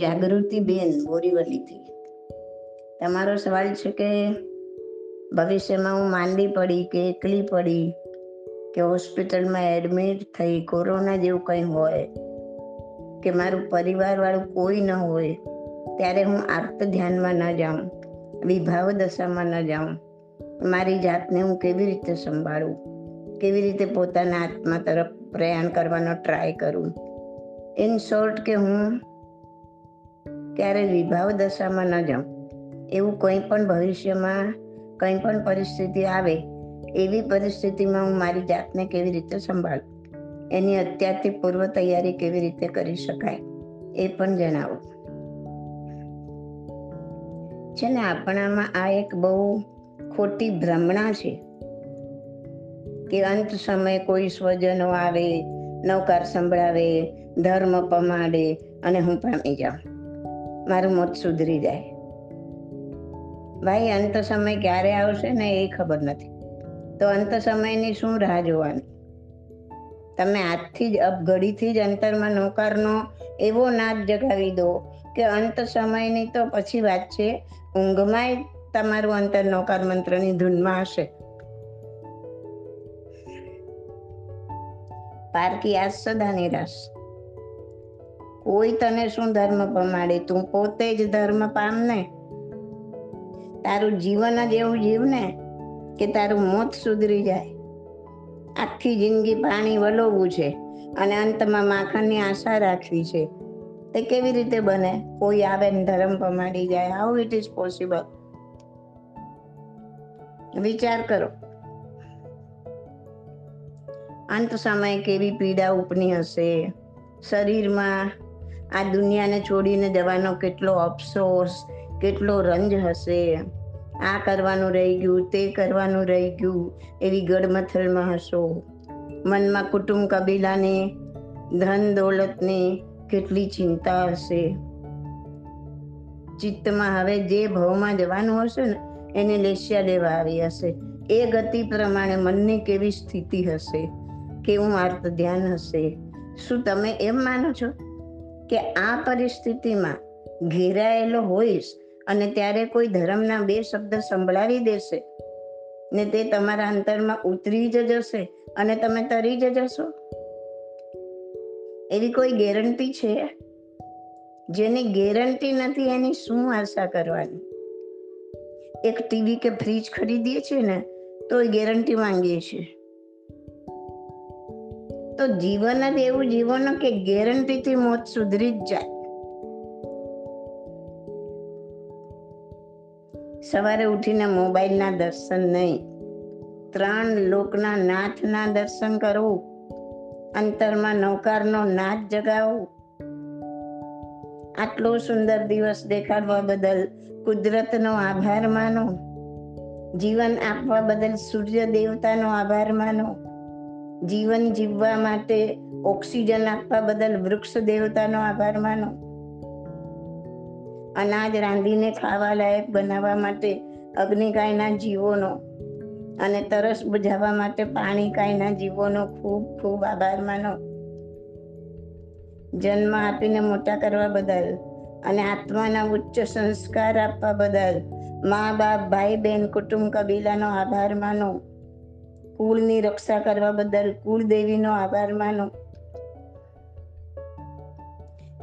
જાગૃતિબેન બોરીવલીથી. તમારો સવાલ છે કે ભવિષ્યમાં હું માંદી પડી કે એકલી પડી કે હોસ્પિટલમાં એડમિટ થઈ, કોરોના જેવું કંઈ હોય કે મારું પરિવારવાળું કોઈ ન હોય, ત્યારે હું આર્ત ધ્યાનમાં ન જાઉં, વિભાવ દશામાં ન જાઉં, મારી જાતને હું કેવી રીતે સંભાળું, કેવી રીતે પોતાના આત્મા તરફ પ્રયાણ કરવાનો ટ્રાય કરું? ઇન શોર્ટ કે હું ક્યારે વિભાવ દશામાં ન જાઉં. એવું કંઈ પણ ભવિષ્યમાં કંઈ પણ પરિસ્થિતિ આવે, એવી પરિસ્થિતિમાં હું મારી જાતને કેવી રીતે સંભાળું? એની અત્યારથી પૂર્વ તૈયારી કેવી રીતે કરી શકાય, એ પણ જણાવો. છે ને, આપણામાં આ એક બહુ ખોટી ભ્રમણા છે કે અંત સમયે કોઈ સ્વજનો આવે, નૌકાર સંભળાવે, ધર્મ પમાડે અને હું પામી જાઉં. મારું મોત સુધરી જાય. ભાઈ, અંત સમય ક્યારે આવશે ને એ ખબર નથી. તો અંત સમયની શું રાહ જોવાની? તમે આજથી જ અપઘડીથી જ અંતરમાં નૌકારનો એવો નાદ જગાવી દો કે અંત સમયની તો પછી વાત છે, ઊંઘમાંય તમારું અંતર નૌકાર મંત્રની ધૂનમાં હશે. પારકી આજ સદા નિરાશ કોઈ તને શું ધર્મ પમાડે? તું પોતે જ ધર્મ પામ ને તારું જીવન જ એવું જીવ ને કે તારું મોત સુધરી જાય. આખી જિંદગી પાણી વલોવવું છે અને અંતમાં માખણની આશા રાખવી છે. તે કેવી રીતે બને? કોઈ આવે ને ધર્મ પમાડી જાય. હાઉ ઇટ ઇઝ પોસિબલ વિચાર કરો. અંત સમયે કેવી પીડા ઉપની હશે? શરીરમાં આ દુનિયાને છોડીને જવાનો કેટલો અફસોસ, કેટલો રંજ હશે. આ કરવાનું રહી ગયું, તે કરવાનું રહી ગયું, એવી ગડમથલમાં હશો. મનમાં કુટુંબ કબીલાને, ધન દોલતને કેટલી ચિંતા હશે. ચિત્તમાં હવે જે ભાવમાં જવાનું હશે ને, એને લેશિયા લેવા આવી હશે. એ ગતિ પ્રમાણે મનની કેવી સ્થિતિ હશે? કેવું આર્ત ધ્યાન હશે? શું તમે એમ માનો છો? કે આ પરિસ્થિતિમાં ઘેરાયેલો હોઈશ અને ત્યારે કોઈ ધર્મના બે શબ્દ સંભળાવી દેશે ને તે તમારા અંતરમાં ઉતરી જ જશે અને તમે તરી જ જશો? એવી કોઈ ગેરંટી છે? જેની ગેરંટી નથી, એની શું આશા કરવાની? એક ટીવી કે ફ્રીજ ખરીદીએ છીએ ને, તો ગેરંટી માંગીએ છીએ. જીવન જ એવું જીવન કે ગેરંટીથી મોત સુધરી જ જાય. સવારે ઉઠીને મોબાઈલના દર્શન નહીં. ત્રણ લોકના નાથના દર્શન કરવું. અંતરમાં નૌકારનો નાચ જગાવવું આટલો સુંદર દિવસ દેખાડવા બદલ કુદરતનો આભાર માનો. જીવન આપવા બદલ સૂર્ય દેવતાનો આભાર માનો. જીવન જીવવા માટે ઓક્સિજન આપવા બદલ વૃક્ષ દેવતાનો આભાર માનો. અનાજ રાંધીને ખાવા લાયક બનાવવા માટે અગ્નિકાયના જીવોનો અને તરસ બુઝાવવા માટે પાણી કાયના જીવોનો ખૂબ ખૂબ આભાર માનો. જન્મ આપીને મોટા કરવા બદલ અને આત્માના ઉચ્ચ સંસ્કાર આપવા બદલ મા બાપ, ભાઈ બહેન, કુટુંબ, કબીલાનો આભાર માનો. કુળની રક્ષા કરવા બદલ કુળદેવીનો આભાર માનો.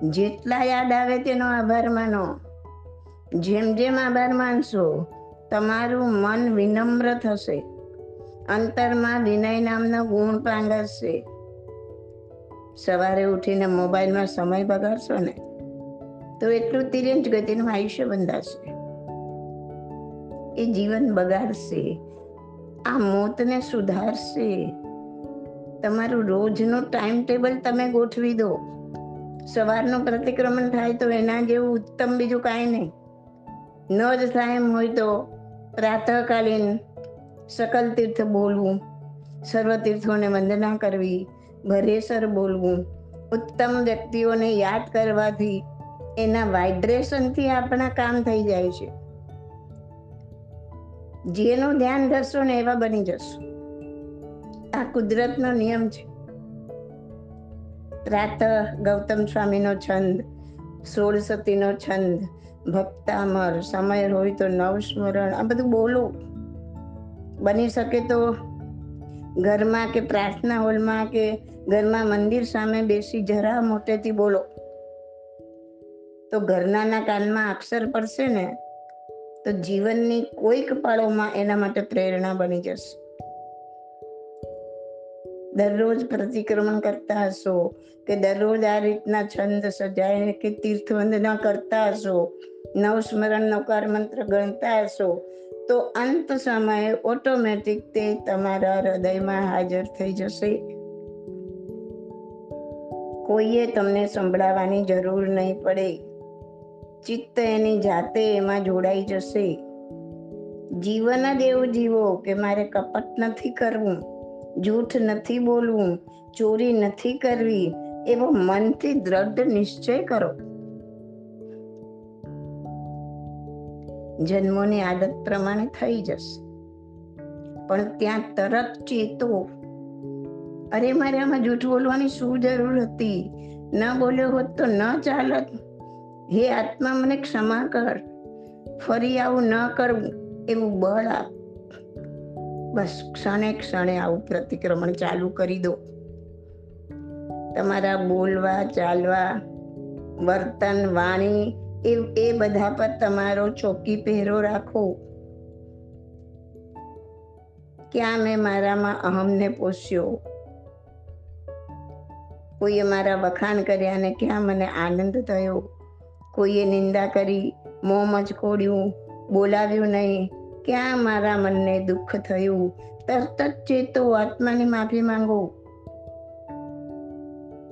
જેટલા યાદ આવે તેનો આભાર માનો. જેમ જેમ આભાર માનશો, તમારું મન વિનમ્ર થશે. અંતરમાં વિનય નામનો ગુણ પાંગરશે. સવારે ઉઠીને મોબાઈલમાં સમય બગાડશો ને, તો એટલું તિરંજ ગતિનું આયુષ્ય બંધાશે. એ જીવન બગાડશે. આ મોતને સુધારશે. તમારું રોજનો ટાઈમ ટેબલ તમે ગોઠવી દો. સવારનું પ્રતિક્રમણ થાય તો એના જેવું ઉત્તમ બીજું કાંઈ નહીં. ન જ થાય એમ હોય તો પ્રાતઃકાલીન સકલ તીર્થ બોલવું, સર્વ તીર્થોને વંદના કરવી, ભરેસર બોલવું, ઉત્તમ વ્યક્તિઓને યાદ કરવાથી એના વાઇબ્રેશનથી આપણા કામ થઈ જાય છે. જેનું ધ્યાન ધરશો ને એવા બની જશો. આ કુદરતનો નિયમ છે. પ્રાતઃ ગૌતમ સ્વામીનો છંદ, સોળ સતીનો છંદ, ભક્તામર, સમય હોય તો નવસ્મરણ આ બધું બોલો. બની શકે તો ઘરમાં કે પ્રાર્થના હોલમાં કે ઘરમાં મંદિર સામે બેસી જરા મોટેથી બોલો. તો ઘરનાના કાનમાં અક્ષર પડશે ને તો જીવનની કોઈક પળોમાં એના માટે પ્રેરણા બની જશે. દરરોજ પ્રતિક્રમણ કરતા હશો કે દરરોજ આ રીતના છંદ સજાય કે તીર્થ વંદના કરતા હશો, નવસ્મરણ નવકાર મંત્ર ગણતા હશો, તો અંત સમયે ઓટોમેટિક તે તમારા હૃદયમાં હાજર થઈ જશે. કોઈએ તમને સંભળાવવાની જરૂર નહીં પડે. ચિત્ત એની જાતે એમાં જોડાઈ જશે. જીવન જ એવું જીવો કે મારે કપટ નથી કરવું, જૂઠ નથી બોલવું, ચોરી નથી કરવી, એવો મનથી દ્રઢ નિશ્ચય કરો. જન્મોની આદત પ્રમાણે થઈ જશે. પણ ત્યાં તરત ચેતો, અરે મારે આમાં જૂઠ બોલવાની શું જરૂર હતી? ન બોલ્યો હોત તો ન ચાલત. હે આત્મા, મને ક્ષમા કર. ફરી આવું ન કરવું, એવું બળ આપ. બસ ક્ષણે ક્ષણે આવું પ્રતિક્રમણ ચાલુ કરી દો. તમારા બોલવા, ચાલવા, વર્તન, વાણી, એ એ બધા પર તમારો ચોકી પહેરો રાખો. ક્યાં મેં મારામાં અહમને પોષ્યો? કોઈએ મારા વખાણ કર્યા ને ક્યાં મને આનંદ થયો? કોઈએ નિંદા કરી, મોં મચકોડ્યું બોલાવ્યું નહીં. ક્યાં મારા મનને દુઃખ થયું? તરત જ ચેતો આત્માની માફી માંગો.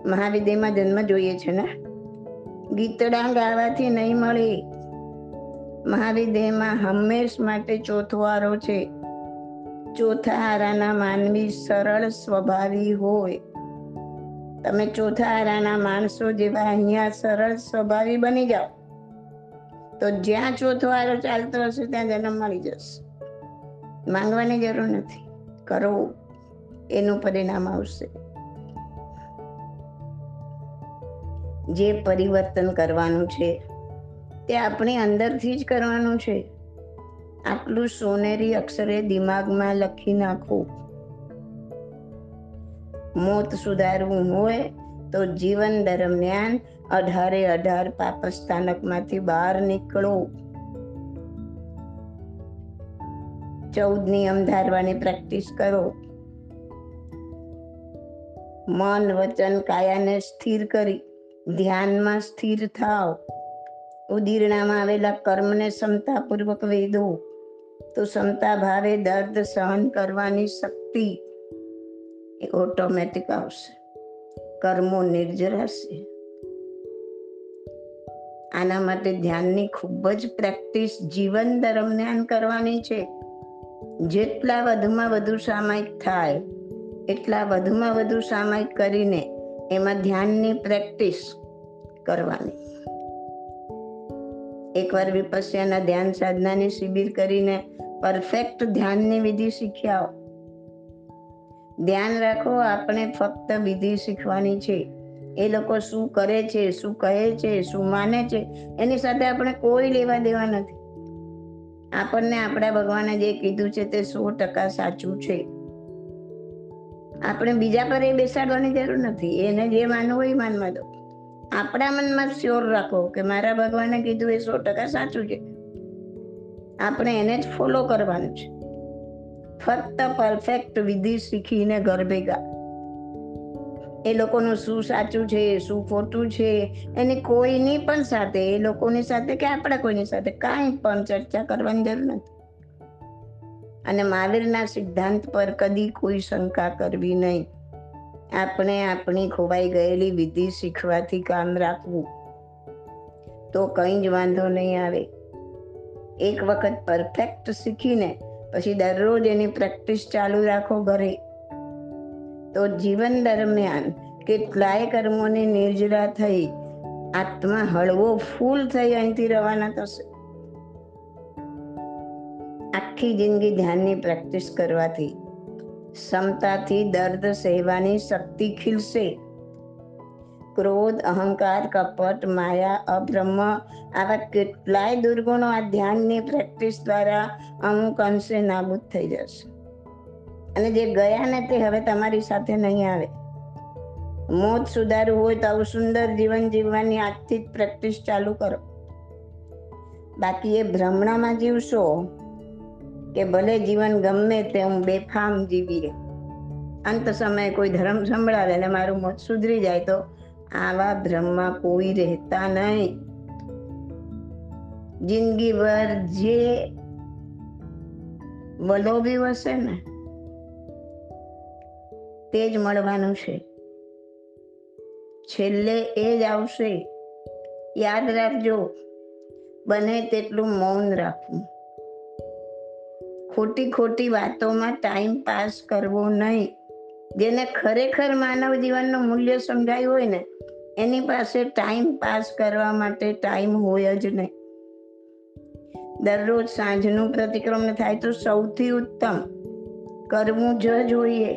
મહાવિદ્યમાં જન્મ જોઈએ છે ને? ગીતડા ગાવાથી નહીં મળે. મહાવિદ્યમાં હંમેશ માટે ચોથો આરો છે. ચોથા આરાના માનવી સરળ સ્વભાવી હોય. તમે ચોથા આરાના માણસો જેવા અહીંયા સરળ સ્વભાવી બની જાઓ. તો જ્યાં ચોથો આરો ચાલતો હશે ત્યાં જન્મ મળી જશે. માંગવાની જરૂર નથી. કરો. એનું પરિણામ આવશે. જે પરિવર્તન કરવાનું છે, તે આપણી અંદરથી જ કરવાનું છે. આટલું સોનેરી અક્ષરે દિમાગમાં લખી નાખો. મોત સુધારવું હોય તો જીવન દરમિયાન અઢારે અઢાર પાપસ્થાનકમાંથી બહાર નીકળો. ચૌદ નિયમ ધારવાની પ્રેક્ટિસ કરો. મન, વચન, કાયાને સ્થિર કરી, ધ્યાનમાં સ્થિર થાવ ઉદીરણામાં આવેલા કર્મને ક્ષમતાપૂર્વક વેદો તો ક્ષમતા ભાવે દર્દ સહન કરવાની શક્તિ. એ ઓટોમેટિક આવશે. કર્મો નિર્જરાશે આના માટે ધ્યાનની ખૂબ જ પ્રેક્ટિસ જીવન દરમિયાન કરવાની છે. જેટલા વધુમાં વધુ સામાયિક થાય, એટલા વધુમાં વધુ સામાયિક કરીને એમાં ધ્યાનની પ્રેક્ટિસ કરવાની. એકવાર વિપસ્યાના ધ્યાન સાધનાની શિબિર કરીને પરફેક્ટ ધ્યાનની વિધિ શીખ્યા ધ્યાન રાખો, આપણે ફક્ત વિધિ શીખવાની છે. એ લોકો શું કરે છે, શું કહે છે, શું માને છે, એની સાથે આપણે કોઈ લેવા દેવા નથી. આપણને આપણા ભગવાને જે કીધું છે તે સો ટકા સાચું છે. આપણે બીજા પર એ બેસાડવાની જરૂર નથી. એને જે માનવું હોય માનવા દો. આપણા મનમાં શ્યોર રાખો કે મારા ભગવાને કીધું એ સો ટકા સાચું છે. આપણે એને જ ફોલો કરવાનું છે. ફક્ત પરફેક્ટ વિધિ શીખીને ઘર ભેગા. એ લોકોનું શું સાચું છે, શું ખોટું છે, એની કોઈની પણ સાથે, એ લોકોની સાથે કે આપણા કોઈની સાથે કાંઈ પણ ચર્ચા કરવાની જરૂર નથી. અને મહાવીરના સિદ્ધાંત પર કદી કોઈ શંકા કરવી નહીં. આપણે આપણી ખોવાઈ ગયેલી વિધિ શીખવાથી કામ રાખવું. તો કંઈ જ વાંધો નહીં આવે. એક વખત પરફેક્ટ શીખીને પછી દરરોજ એની પ્રેક્ટિસ ચાલુ રાખો ઘરે. તો જીવન દરમિયાન કેટલાય કર્મોની નિર્જરા થઈ, આત્મા હળવો ફૂલ થઈ અહીંથી રવાના થશે. આખી જિંદગી ધ્યાનની પ્રેક્ટિસ કરવાથી ક્ષમતાથી દર્દ સહેવાની શક્તિ ખીલશે. ક્રોધ અહંકાર કપટ માયા અબ્રહ્મ આવા કેટલાય દુર્ગુણો આ ધ્યાનની પ્રેક્ટિસ દ્વારા અમુક અંશે નાબૂદ થઈ જશે અને જે ગયા ને તે હવે તમારી સાથે નહીં આવે। મોત સુધારવું હોય તો આવું સુંદર જીવન જીવવાની આજથી જ પ્રેક્ટિસ ચાલુ કરો। બાકી એ ભ્રમણામાં જીવશો કે ભલે જીવન ગમે તે હું બેફામ જીવી અંત સમયે કોઈ ધર્મ સંભળાવે અને મારું મોત સુધરી જાય તો આવા ભ્રમમાં કોઈ રહેતા નહીં. જિંદગીભર જે વલોવ્યું હશે ને, તે જ મળવાનું છે. છેલ્લે એ જ આવશે. યાદ રાખજો, બને તેટલું મૌન રાખવું. ખોટી ખોટી વાતોમાં ટાઈમ પાસ કરવો નહીં. જેને ખરેખર માનવ જીવનનું મૂલ્ય સમજાયું હોય ને, એની પાસે ટાઈમ પાસ કરવા માટે ટાઈમ હોય જ નહીં. દરરોજ સાંજનું પ્રતિક્રમણ થાય તો સૌથી ઉત્તમ. કરવું જ જોઈએ.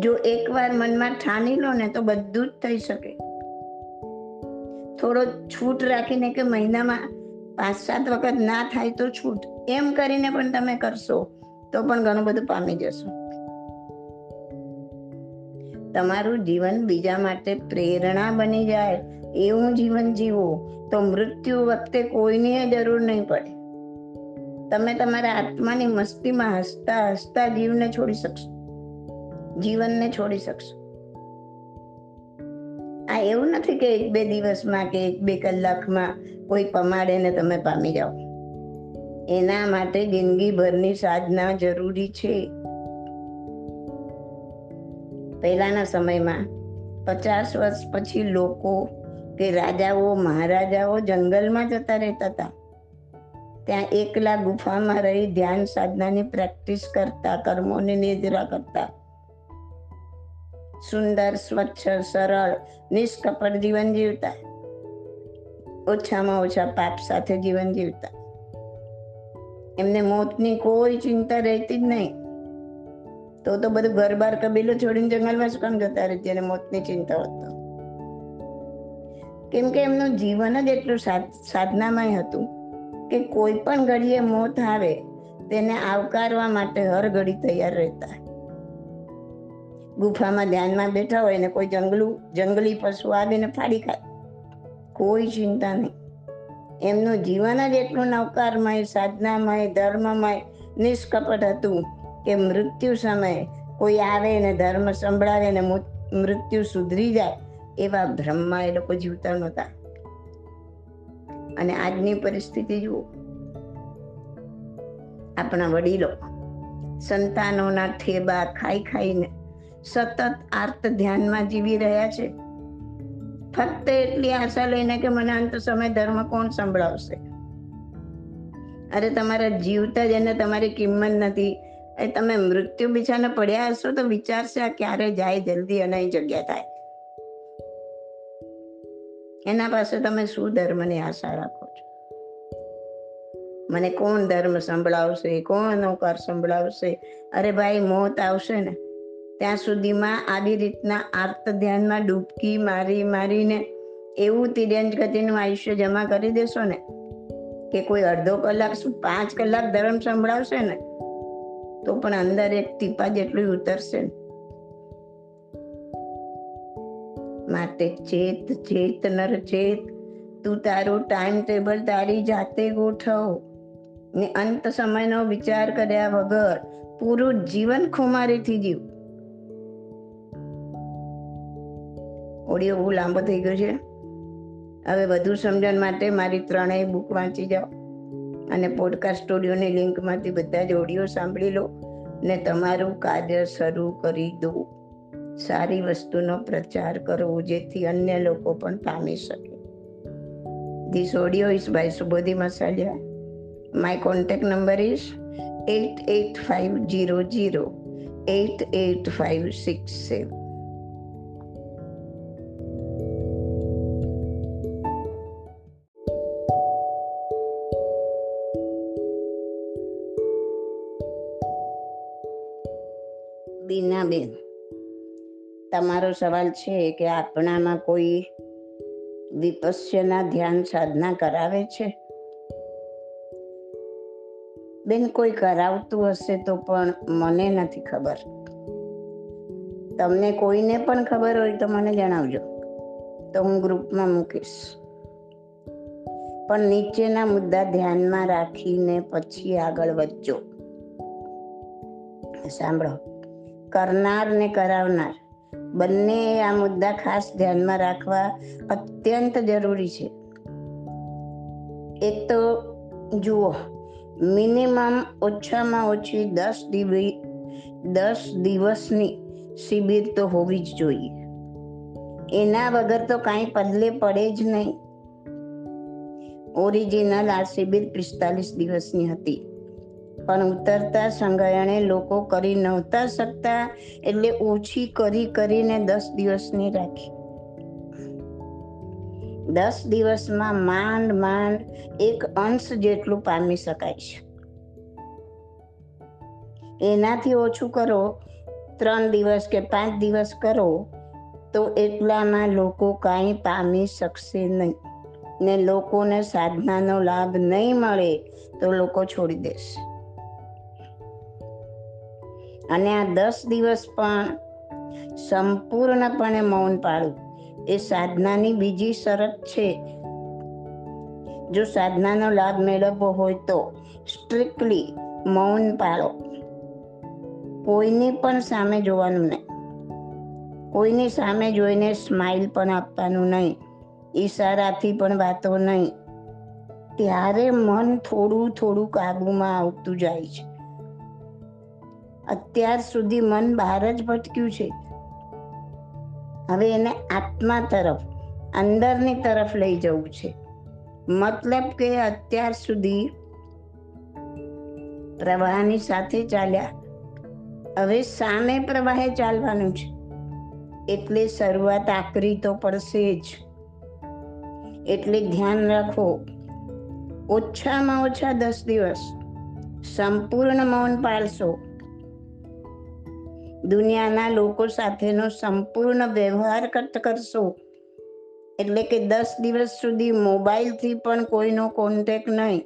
જો એકવાર મનમાં ઠાની લો ને તો બધું જ થઈ શકે. થોડો છૂટ રાખીને કે મહિનામાં પાંચ સાત વખત ના થાય તો છૂટ. એમ કરીને પણ તમે કરશો તો પણ ઘણું બધું પામી જશો. તમારું જીવન બીજા માટે પ્રેરણા બની જાય, એવું જીવન જીવો, તો મૃત્યુ વખતે કોઈની જરૂર નહીં પડે. તમે તમારા આત્માની મસ્તીમાં હસતા હસતા જીવને છોડી શકશો. જીવનને છોડી શકશો. આ એવું નથી કે એક બે દિવસમાં કે એક બે કલાકમાં કોઈ પમાડે ને તમે પામી જાઓ. એના માટે જિંદગીભરની સાધના જરૂરી છે. પહેલાના સમયમાં પચાસ વર્ષ પછી લોકો કે રાજાઓ, મહારાજાઓ જંગલમાં જતા રહેતા હતા. ત્યાં એકલા ગુફામાં રહી ધ્યાન સાધનાની પ્રેક્ટિસ કરતા, કર્મોની નિદ્રા કરતા. સુંદર, સ્વચ્છ, સરળ, નિષ્કપટ જીવન જીવતા. ઓછામાં ઓછા પાપ સાથે જીવન જીવતા. એમને મોતની કોઈ ચિંતા રહેતી જ નહીં. તો તો બધું ઘર બાર કબીલો છોડીને જંગલમાં શું કામ જતા રહે? અને મોતની ચિંતા હતો કેમ કે એમનું જીવન જ એટલું સાધનામય હતું કે કોઈ પણ ઘડીએ મોત આવે, તેને આવકારવા માટે હર ઘડી તૈયાર રહેતા. ગુફામાં ધ્યાનમાં બેઠા હોય ને કોઈ જંગલું, જંગલી પશુ આવીને ફાડી ખાય. કોઈ ચિંતા નહીં. એમનું જીવન જ એટલું નવકારમય, સાધનામય, ધર્મમય, નિષ્કપટ હતું કે મૃત્યુ સમયે કોઈ આવે ને ધર્મ સંભળાવે ને મૃત્યુ સુધરી જાય, એવા ભ્રમમાં એ લોકો જીવતા નહોતા. અને આજની પરિસ્થિતિ જુઓ. આપણા વડીલો સંતાનોના ઠેબા ખાઈ ખાઈને સતત આર્ત ધ્યાનમાં જીવી રહ્યા છે. ફક્ત એટલી આશા લઈને કે મને અંત સમય ધર્મ કોણ સંભળાવશે? અરે તમારા જીવતા જ એને તમારી કિંમત નથી. એ તમે મૃત્યુ બીજાને પડ્યા હશો તો વિચારશે આ ક્યારે જાય જલ્દી અને જગ્યા થાય. એના પાસે તમે શું ધર્મની આશા રાખો છો? મને કોણ ધર્મ સંભળાવશે? કોણ નૌકાર સંભળાવશે? અરે ભાઈ, મોત આવશે ને. ત્યાં સુધીમાં આવી રીતના આર્ત ધ્યાનમાં ડૂબકી મારી મારીને એવું તિર્યંજ ગતિનું આયુષ્ય જમા કરી દેશો ને કે કોઈ અડધો કલાક શું પાંચ કલાક ધર્મ સંભળાવશે ને? તો પણ અંદર એક ટીપા જેટલું ઉતરશે માટે ચેત ચેત, નર ચેત, તું તારું ટાઈમ ટેબલ તારી જાતે ગોઠવ. ને અંત સમયનો વિચાર કર્યા વગર પૂરું જીવન ખુમારીથી જીવ. ઓડિયો બહુ લાંબો થઈ ગયો છે. હવે વધુ સમજણ માટે મારી ત્રણેય બુક વાંચી જાઓ. અને પોડકાસ્ટ સ્ટુડિયોની લિંકમાંથી બધા જ ઓડિયો સાંભળી લો ને તમારું કાર્ય શરૂ કરી દો. સારી વસ્તુનો પ્રચાર કરો જેથી અન્ય લોકો પણ પામી શકે. This audio is by Subodhi Masaliya my contact number is eight eight five zero zero eight eight five six seven Binaben તમારો સવાલ છે કે આપણામાં કોઈ વિપસ્યના ધ્યાન સાધના કરાવે છે? બેન, કોઈ કરાવતું હશે તો પણ મને નથી ખબર. તમને કોઈને પણ ખબર હોય તો મને જણાવજો. તો હું ગ્રુપમાં મૂકીશ. પણ નીચેના મુદ્દા ધ્યાનમાં રાખીને પછી આગળ વધજો. સાંભળો. કરનાર ને કરાવનાર. બંને આ મુદ્દા ખાસ ધ્યાનમાં રાખવા અત્યંત જરૂરી છે. એક તો જુઓ, મિનિમમ ઓછામાં ઓછી દસ દિવસ દસ દિવસની શિબિર તો હોવી જ જોઈએ. એના વગર તો કાંઈ પદલે પડે જ નહીં. ઓરિજિનલ આ શિબિર પિસ્તાલીસ દિવસની હતી. પણ ઉતરતા સંગયણે લોકો કરી નહોતા શકતા એટલે ઓછી કરી કરીને દસ દિવસની રાખી. દસ દિવસમાં માંડ માંડ એક અંશ જેટલું પામી શકાય છે. એનાથી ઓછું કરો, ત્રણ દિવસ કે પાંચ દિવસ કરો, તો એટલામાં લોકો કાંઈ પામી શકશે નહીં. ને લોકોને સાધનાનો લાભ નહીં મળે તો લોકો છોડી દેશે. અને આ દસ દિવસ પણ સંપૂર્ણપણે મૌન પાળવું એ સાધનાની બીજી શરત છે. જો સાધનાનો લાભ મેળવવો હોય તો સ્ટ્રિક્ટલી મૌન પાળો. કોઈની પણ સામે જોવાનું નહીં. કોઈની સામે જોઈને સ્માઇલ પણ આપવાનું નહીં. ઈશારાથી પણ વાતો નહીં. ત્યારે મન થોડું થોડું કાબુમાં આવતું જાય છે. અત્યાર સુધી મન બહાર જ ભટક્યું છે. હવે એને આત્મા તરફ, અંદરની તરફ લઈ જવું છે. મતલબ કે અત્યાર સુધી પ્રવાહની સાથે ચાલ્યા. હવે સામે પ્રવાહે ચાલવાનું છે. એટલે શરૂઆત આકરી તો પડશે જ. એટલે ધ્યાન રાખો. ઓછામાં ઓછા દસ દિવસ. સંપૂર્ણ મૌન પાળશો. દુનિયાના લોકો સાથેનો સંપૂર્ણ વ્યવહાર કરશો. એટલે કે દસ દિવસ સુધી મોબાઈલથી પણ કોઈનો કોન્ટેક નહીં.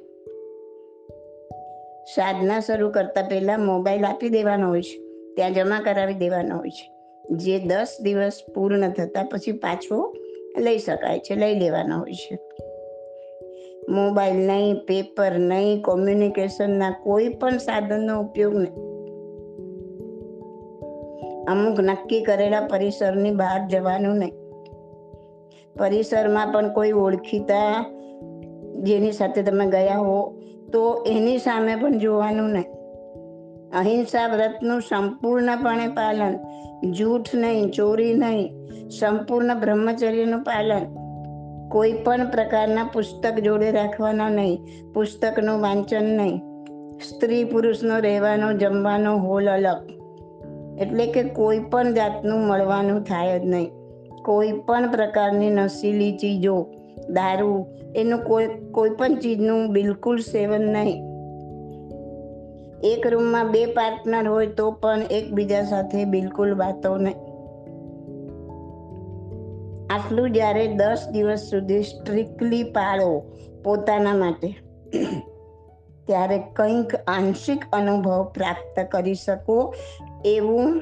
સાધના શરૂ કરતા પહેલા મોબાઈલ આપી દેવાનો હોય છે. ત્યાં જમા કરાવી દેવાનો હોય છે. જે દસ દિવસ પૂર્ણ થતા પછી પાછો લઈ શકાય છે, લઈ લેવાનો હોય છે. મોબાઈલ નહીં, પેપર નહીં, કોમ્યુનિકેશનના કોઈ પણ સાધનનો ઉપયોગ નહીં. અમુક નક્કી કરેલા પરિસરની બહાર જવાનું નહીં. પરિસરમાં પણ કોઈ ઓળખીતા જેની સાથે તમે ગયા હો, તો એની સામે પણ જોવાનું નહીં. અહિંસા વ્રતનું સંપૂર્ણપણે પાલન, જૂઠ નહીં, ચોરી નહીં, સંપૂર્ણ બ્રહ્મચર્યનું પાલન. કોઈ પણ પ્રકારના પુસ્તક જોડે રાખવાના નહીં, પુસ્તકનું વાંચન નહીં. સ્ત્રી પુરુષનો રહેવાનો, જમવાનો હોલ અલગ. એટલે કે કોઈ પણ જાતનું મળવાનું થાય જ નહીં. કોઈ પણ પ્રકારની નશીલી ચીજો, દારૂ, એનું કોઈ કોઈ પણ ચીજનું બિલકુલ સેવન નહીં. એક રૂમમાં બે પાર્ટનર હોય તો પણ એકબીજા સાથે બિલકુલ વાતો નહીં. આટલું જ્યારે દસ દિવસ સુધી સ્ટ્રિક્ટલી પાળો પોતાના માટે, ત્યારે કંઈક આંશિક અનુભવ પ્રાપ્ત કરી શકો એવું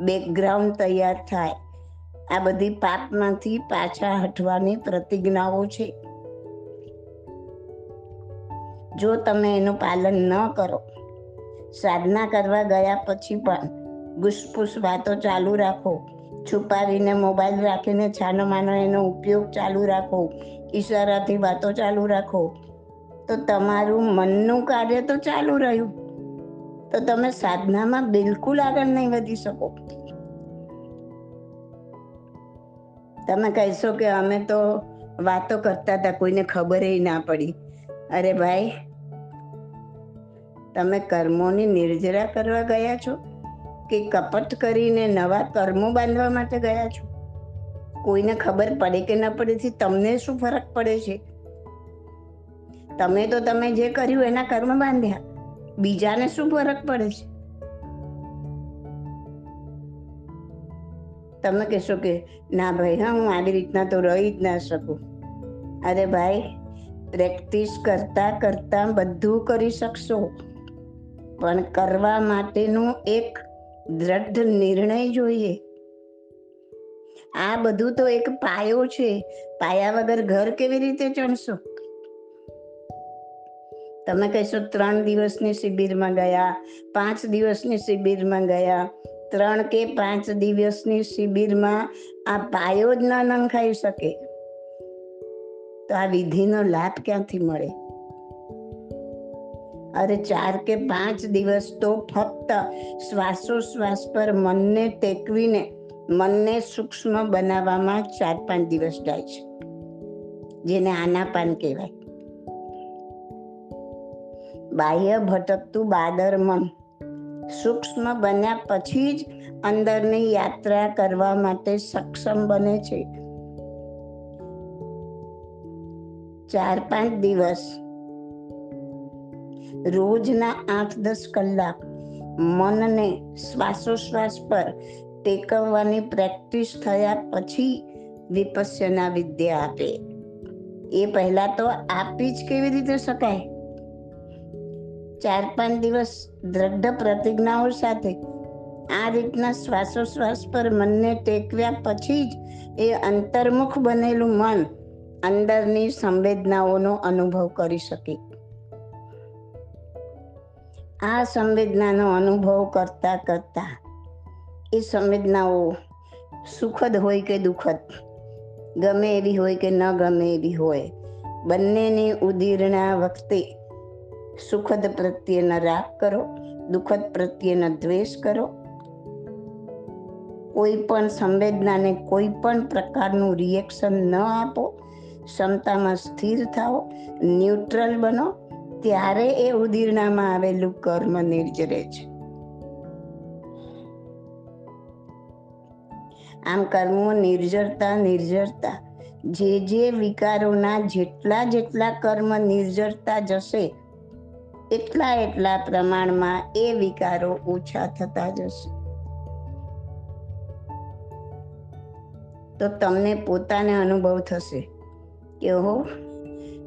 બેકગ્રાઉન્ડ તૈયાર થાય. આ બધી પાપમાંથી પાછા હટવાની પ્રતિજ્ઞાઓ છે. જો તમે એનું પાલન ન કરો, સાધના કરવા ગયા પછી પણ ગુસપુસ વાતો ચાલુ રાખો, છુપાવીને મોબાઈલ રાખીને છાનો માનો એનો ઉપયોગ ચાલુ રાખો, ઈશારાથી વાતો ચાલુ રાખો, તો તમારું મનનું કાર્ય તો ચાલુ રહ્યું. તો તમે સાધનામાં બિલકુલ આગળ નહીં વધી શકો. તમે કહેશો કે અમે તો વાતો કરતા હતા, કોઈને ખબર ના પડી. અરે ભાઈ, તમે કર્મોની નિર્જરા કરવા ગયા છો કે કપટ કરીને નવા કર્મો બાંધવા માટે ગયા છો? કોઈને ખબર પડે કે ન પડે તમને શું ફરક પડે છે? તમે તો તમે જે કર્યું એના કર્મ બાંધ્યા. બીજાને શું ફરક પડે છે? તમે કહેશો કે, ના ભાઈ, હા, હું આવી રીતના તો રહી જ ના શકું. અરે ભાઈ, પ્રેક્ટિસ કરતા કરતા બધું કરી શકશો, પણ કરવા માટેનું એક દ્રઢ નિર્ણય જોઈએ. આ બધું તો એક પાયો છે. પાયા વગર ઘર કેવી રીતે ચણશો? તમે કહેશો ત્રણ દિવસની શિબિરમાં ગયા, પાંચ દિવસની શિબિરમાં ગયા, ત્રણ કે પાંચ દિવસની શિબિરમાં આ પાયો જ ન નંખાઈ શકે. તો આ વિધિનો લાભ ક્યાંથી મળે? અરે ચાર કે પાંચ દિવસ તો ફક્ત શ્વાસોશ્વાસ પર મનને ટેકવીને મનને સૂક્ષ્મ બનાવવામાં ચાર પાંચ દિવસ જાય છે. જેને આનાપાન કહેવાય. બાહ્ય ભટકતું બાદર મન. સૂક્ષ્મ બન્યા પછી જ અંદરની યાત્રા કરવા માટે સક્ષમ બને છે. ચાર પાંચ દિવસ. રોજના આઠ દસ કલાક મનને શ્વાસોશ્વાસ પર ટેકવવાની પ્રેક્ટિસ થયા પછી વિપસ્યના વિદ્યા આપે. એ પહેલા તો આપી જ કેવી રીતે શકાય? ચાર પાંચ દિવસ દ્રઢ પ્રતિજ્ઞાઓ સાથે આ રીતના શ્વાસોશ્વાસ પર મનને ટેકવ્યા પછી જ એ અંતર્મુખ બનેલું મન અંદરની સંવેદનાઓનો અનુભવ કરી શકે. આ સંવેદનાનો અનુભવ કરતા કરતા એ સંવેદનાઓ સુખદ હોય કે દુઃખદ, ગમે એવી હોય કે ન ગમે એવી હોય, બંનેની ઉદીરણા વખતે સુખદ પ્રત્યેનો રાગ કરો, દુઃખદ પ્રત્યેનો દ્વેષ કરો. કોઈ પણ સંવેદનાને કોઈ પણ પ્રકારનું રિએક્શન ન આપો. ક્ષમતામાં સ્થિર થાઓ ન્યુટ્રલ બનો. ત્યારે એ ઉદીરણામાં આવેલું કર્મ નિર્જરે છે. આમ કર્મો નિર્જરતા નિર્જરતા. જે જે વિકારોના જેટલા જેટલા કર્મ નિર્જરતા જશે એટલા એટલા પ્રમાણમાં એ વિકારો ઓછા થતા જશે. તો તમને પોતાને અનુભવ થશે કે હો,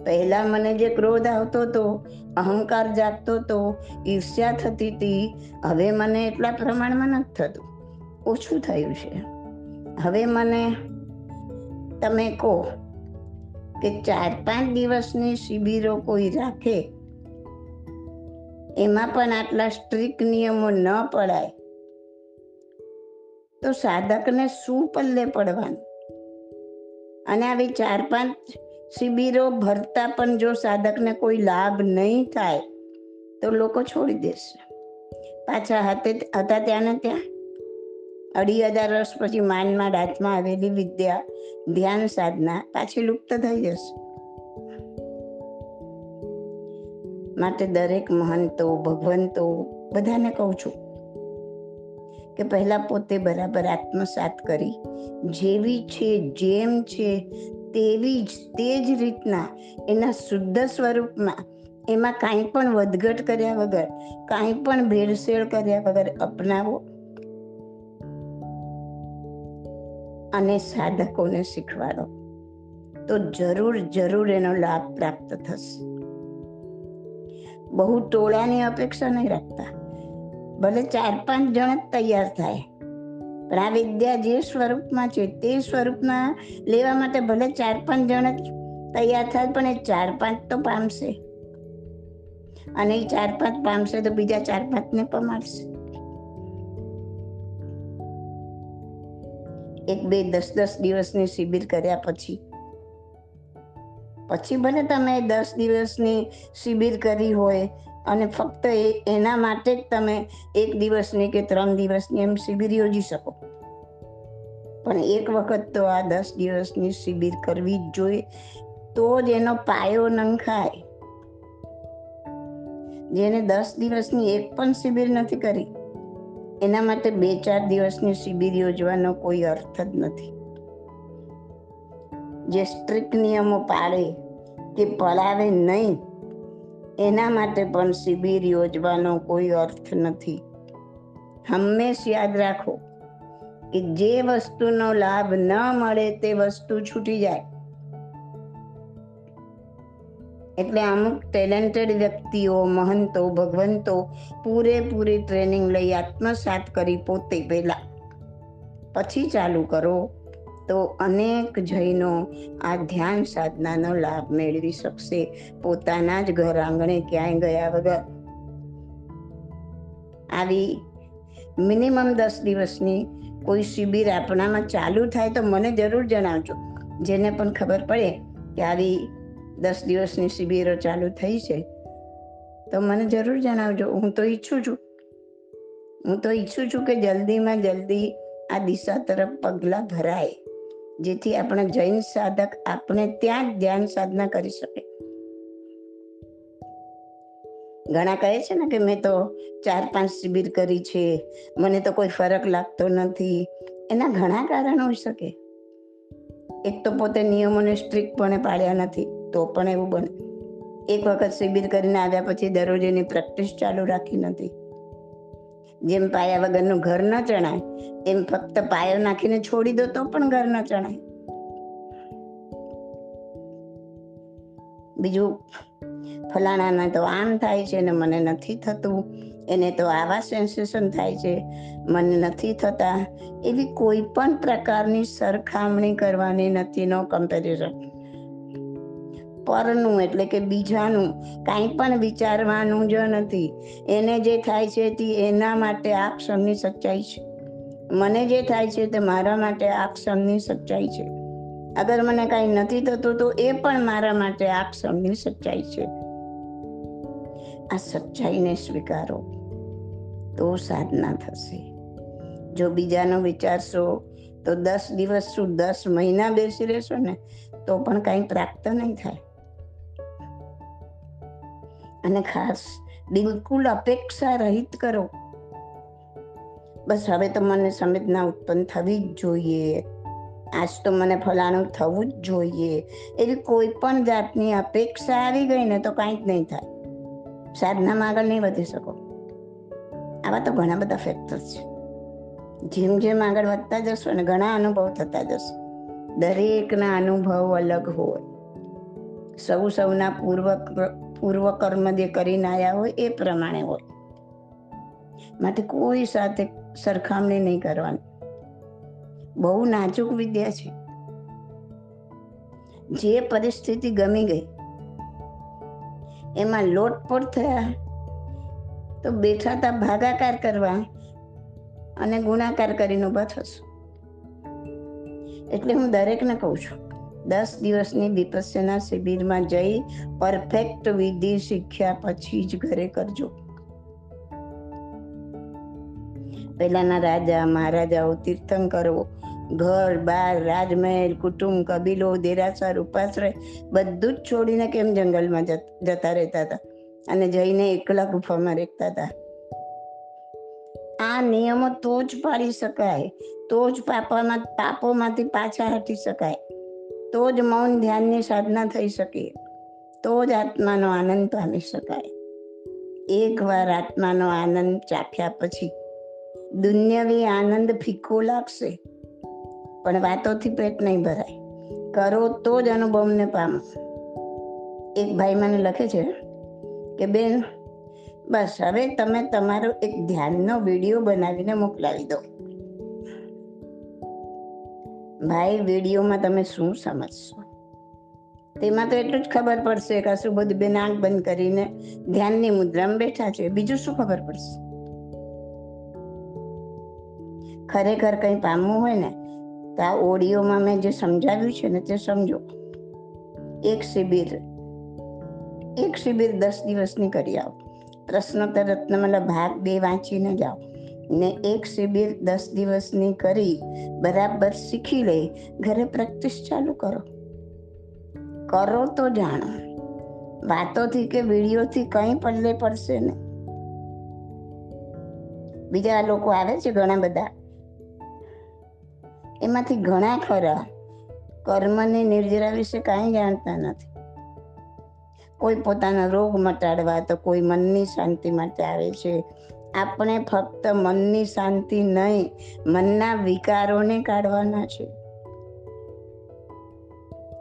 પહેલા મને જે ક્રોધ આવતો હતો અહંકાર જાગતો હતો ઈર્ષ્યા થતી હતી હવે મને એટલા પ્રમાણમાં નથી થતું. ઓછું થયું છે. હવે મને, તમે કહો કે ચાર પાંચ દિવસની શિબિરો કોઈ રાખે? એમાં પણ આટલા સ્ટ્રિક નિયમો ન પડાય. તો સાધકને શું પલ્લે પડવાનું? અને આવી ચાર પાંચ શિબિરો ભરતા પણ જો સાધકને કોઈ લાભ નહીં થાય, તો લોકો છોડી દેશે. પાછા હાથે હતા ત્યાં ને ત્યાં. અઢી હજાર વર્ષ પછી માનમાં હાથમાં આવેલી વિદ્યા ધ્યાન સાધના પાછી લુપ્ત થઈ જશે. માટે દરેક મહંતો, ભગવંતો, બધાને કહું છું કે પહેલા પોતે બરાબર આત્મસાત કરી, જેવી છે, જેમ છે, તેવી જ, તે જ રીતના એના શુદ્ધ સ્વરૂપમાં એમાં કાંઈ પણ વધઘટ કર્યા વગર, કાંઈ પણ ભેળસેળ કર્યા વગર અપનાવો અને સાધકોને શીખવાડો. તો જરૂર જરૂર એનો લાભ પ્રાપ્ત થશે. બહુ ટોળાની અપેક્ષા નહીં રાખતા. ભલે ચાર પાંચ જણ જ તૈયાર થાય. પણ આ વિદ્યા જે સ્વરૂપમાં છે તે સ્વરૂપમાં લેવા માટે ભલે ચાર પાંચ જણ જ તૈયાર થાય, પણ એ ચાર પાંચ તો પામશે. અને એ ચાર પાંચ પામશે તો બીજા ચાર પાંચને પમાડશે. એક બે દસ દસ દિવસની શિબિર કર્યા પછી પછી ભલે તમે દસ દિવસની શિબિર કરી હોય અને ફક્ત એના માટે જ તમે એક દિવસની કે ત્રણ દિવસની એમ શિબિર યોજી શકો. પણ એક વખત તો આ દસ દિવસની શિબિર કરવી જ જોઈએ. તો જ એનો પાયો નંખાય. જેને દસ દિવસની એક પણ શિબિર નથી કરી, એના માટે બે ચાર દિવસની શિબિર યોજવાનો કોઈ અર્થ જ નથી. જે સ્ટ્રિક્ટ નિયમો પાળે કે પડાવે નહીં, એના માટે પણ શિબિર યોજવાનો કોઈ અર્થ નથી. હંમેશ યાદ રાખો કે જે વસ્તુનો લાભ ન મળે તે વસ્તુ છૂટી જાય. એટલે અમુક ટેલેન્ટેડ વ્યક્તિઓ, મહંતો, ભગવંતો પૂરેપૂરી ટ્રેનિંગ લઈ આત્મસાત કરી પોતે પહેલા. પછી ચાલુ કરો. તો અનેક જૈનો આ ધ્યાન સાધનાનો લાભ મેળવી શકશે. પોતાના જ ઘર આંગણે ક્યાંય ગયા વગર. આવી મિનિમમ દસ દિવસની કોઈ શિબિર આપણામાં ચાલુ થાય તો મને જરૂર જણાવજો. જેને પણ ખબર પડે કે આવી દસ દિવસની શિબિરો ચાલુ થઈ છે. તો મને જરૂર જણાવજો. હું તો ઈચ્છું છું. હું તો ઈચ્છું છું કે જલ્દીમાં જલ્દી આ દિશા તરફ પગલાં ભરાય. જેથી આપણે જૈન સાધક આપણે ત્યાં જ ધ્યાન સાધના કરી શકે. ઘણા કહે છે ને કે મેં તો ચાર પાંચ શિબિર કરી છે, મને તો કોઈ ફરક લાગતો નથી. એના ઘણા કારણ હોઈ શકે. એક તો પોતે નિયમોને સ્ટ્રિક્ટપણે પાડ્યા નથી, તો પણ એવું બને. એક વખત શિબિર કરીને આવ્યા પછી દરરોજ એની પ્રેક્ટિસ ચાલુ રાખી નથી. જેમ પાયા વગરનું ઘર ન ચણાય, એમ ફક્ત પાયો નાખીને છોડી દો તો પણ ઘર ન ચણાય. બીજું, ફલાણાને તો આમ થાય છે ને મને નથી થતું, એને તો આવા સેન્સેશન થાય છે, મને નથી થતા, એવી કોઈ પણ પ્રકારની સરખામણી કરવાની નથી નો કમ્પેરિઝન પરનું એટલે કે બીજાનું, કાંઈ પણ વિચારવાનું જ નથી. એને જે થાય છે તે એના માટે આપ ક્ષણની સચ્ચાઈ છે. મને જે થાય છે તે મારા માટે આપ ક્ષણની સચ્ચાઈ છે. અગર મને કાંઈ નથી થતું તો એ પણ મારા માટે આપ ક્ષણની સચ્ચાઈ છે. આ સચ્ચાઈને સ્વીકારો. તો સાધના થશે. જો બીજાનો વિચારશો, તો દસ દિવસ શું દસ મહિના બેસી રહેશો ને, તો પણ કાંઈ પ્રાપ્ત નહીં થાય. અને ખાસ બિલકુલ અપેક્ષા રહિત કરો. બસ હવે તો મને સંવેદના ઉત્પન્ન થવી જ જોઈએ. આજ તો મને ફલાણું થવું જ જોઈએ. એવી કોઈ પણ જાતની અપેક્ષા આવી ગઈ ને તો કાંઈ જ નહીં થાય. સાધનામાં આગળ નહીં વધી શકો. આવા તો ઘણા બધા ફેક્ટર્સ છે. જેમ જેમ આગળ વધતા જશો ને ઘણા અનુભવ થતા જશે. દરેકના અનુભવ અલગ હોય. સૌ સૌના પૂર્વ પૂર્વ કર્મ જે કરીને આવ્યા હોય એ પ્રમાણે હોય. માટે કોઈ સાથે સરખામણી નહીં કરવાની. બહુ નાજુક વિદ્યા છે. જે પરિસ્થિતિ ગમી ગઈ, એમાં લોટપોટ થયા, તો બેઠા તા ભાગાકાર કરવા અને ગુણાકાર કરીને ઊભા થશું. એટલે હું દરેકને કહું છું દસ દિવસની વિપસ્યના શિબિરમાં જઈ પરફેક્ટ વિધિ શીખ્યા પછી જ ઘરે કરજો. પહેલાના રાજા, મહારાજાઓ તીર્થંકરો, ઘર, બાર, રાજમહેલ, કુટુંબ, કબીલો, દેરાસર, ઉપાશ્રય બધું જ છોડીને કેમ જંગલમાં જતા રહેતા હતા? અને જઈને એકલા ગુફામાં રહેતા હતા? આ નિયમો તો જ પાડી શકાય. તો જ પાપામાં, પાપોમાંથી પાછા હટી શકાય. તો જ મૌન ધ્યાનની સાધના થઈ શકે. તો જ આત્માનો આનંદ પામી શકાય. એકવાર આત્માનો આનંદ ચાખ્યા પછી દુન્યવી આનંદ ફીકો લાગશે. પણ વાતોથી પેટ નહીં ભરાય. કરો તો જ અનુભવને પામો. એક ભાઈ મને લખે છે કે, બેન, બસ, હવે તમે તમારો એક ધ્યાનનો વીડિયો બનાવીને મોકલાવી દો. ભાઈ, વિડીયોમાં તમે શું સમજશો? તેમાં તો એટલું જ ખબર પડશે કે શું બધું બેન આંખ બંધ કરીને ધ્યાનની મુદ્રામાં બેઠા છે. બીજું શું ખબર પડશે? ખરેખર કંઈ પામવું હોય ને, તો આ ઓડિયોમાં મેં જે સમજાવ્યું છે ને, તે સમજો. એક શિબિર એક શિબિર દસ દિવસની કરી આવો. પ્રશ્નોત્તર રત્નમાલા ભાગ બે વાંચીને જાઓ. ને એક શિબિર દસ દિવસની કરી, બરાબર શીખી લે. ઘરે પ્રેક્ટિસ ચાલુ કરો. કરો તો જાણો. વાતોથી કે વિડીયોથી કંઈ પલ્લે પડશે ને બીજા લોકો આવે છે ઘણા બધા. એમાંથી ઘણા ખરા કર્મની નિર્જરા વિશે કાંઈ જાણતા નથી. કોઈ પોતાનો રોગ મટાડવા તો કોઈ મનની શાંતિ માટે આવે છે. આપણે ફક્ત મનની શાંતિ નહીં, મનના વિકારોને કાઢવાના છે.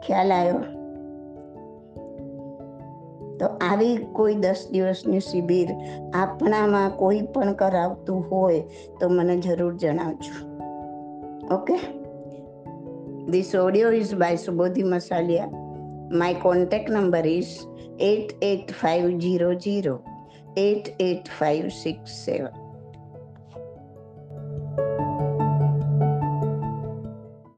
ખ્યાલ આવ્યો? તો આવી કોઈ દસ દિવસની શિબિર આપણામાં કોઈ પણ કરાવતું હોય તો મને જરૂર જણાવજો. Okay? This audio is by Subodhi Masaliya my contact number is eight eight five zero 88500 88567.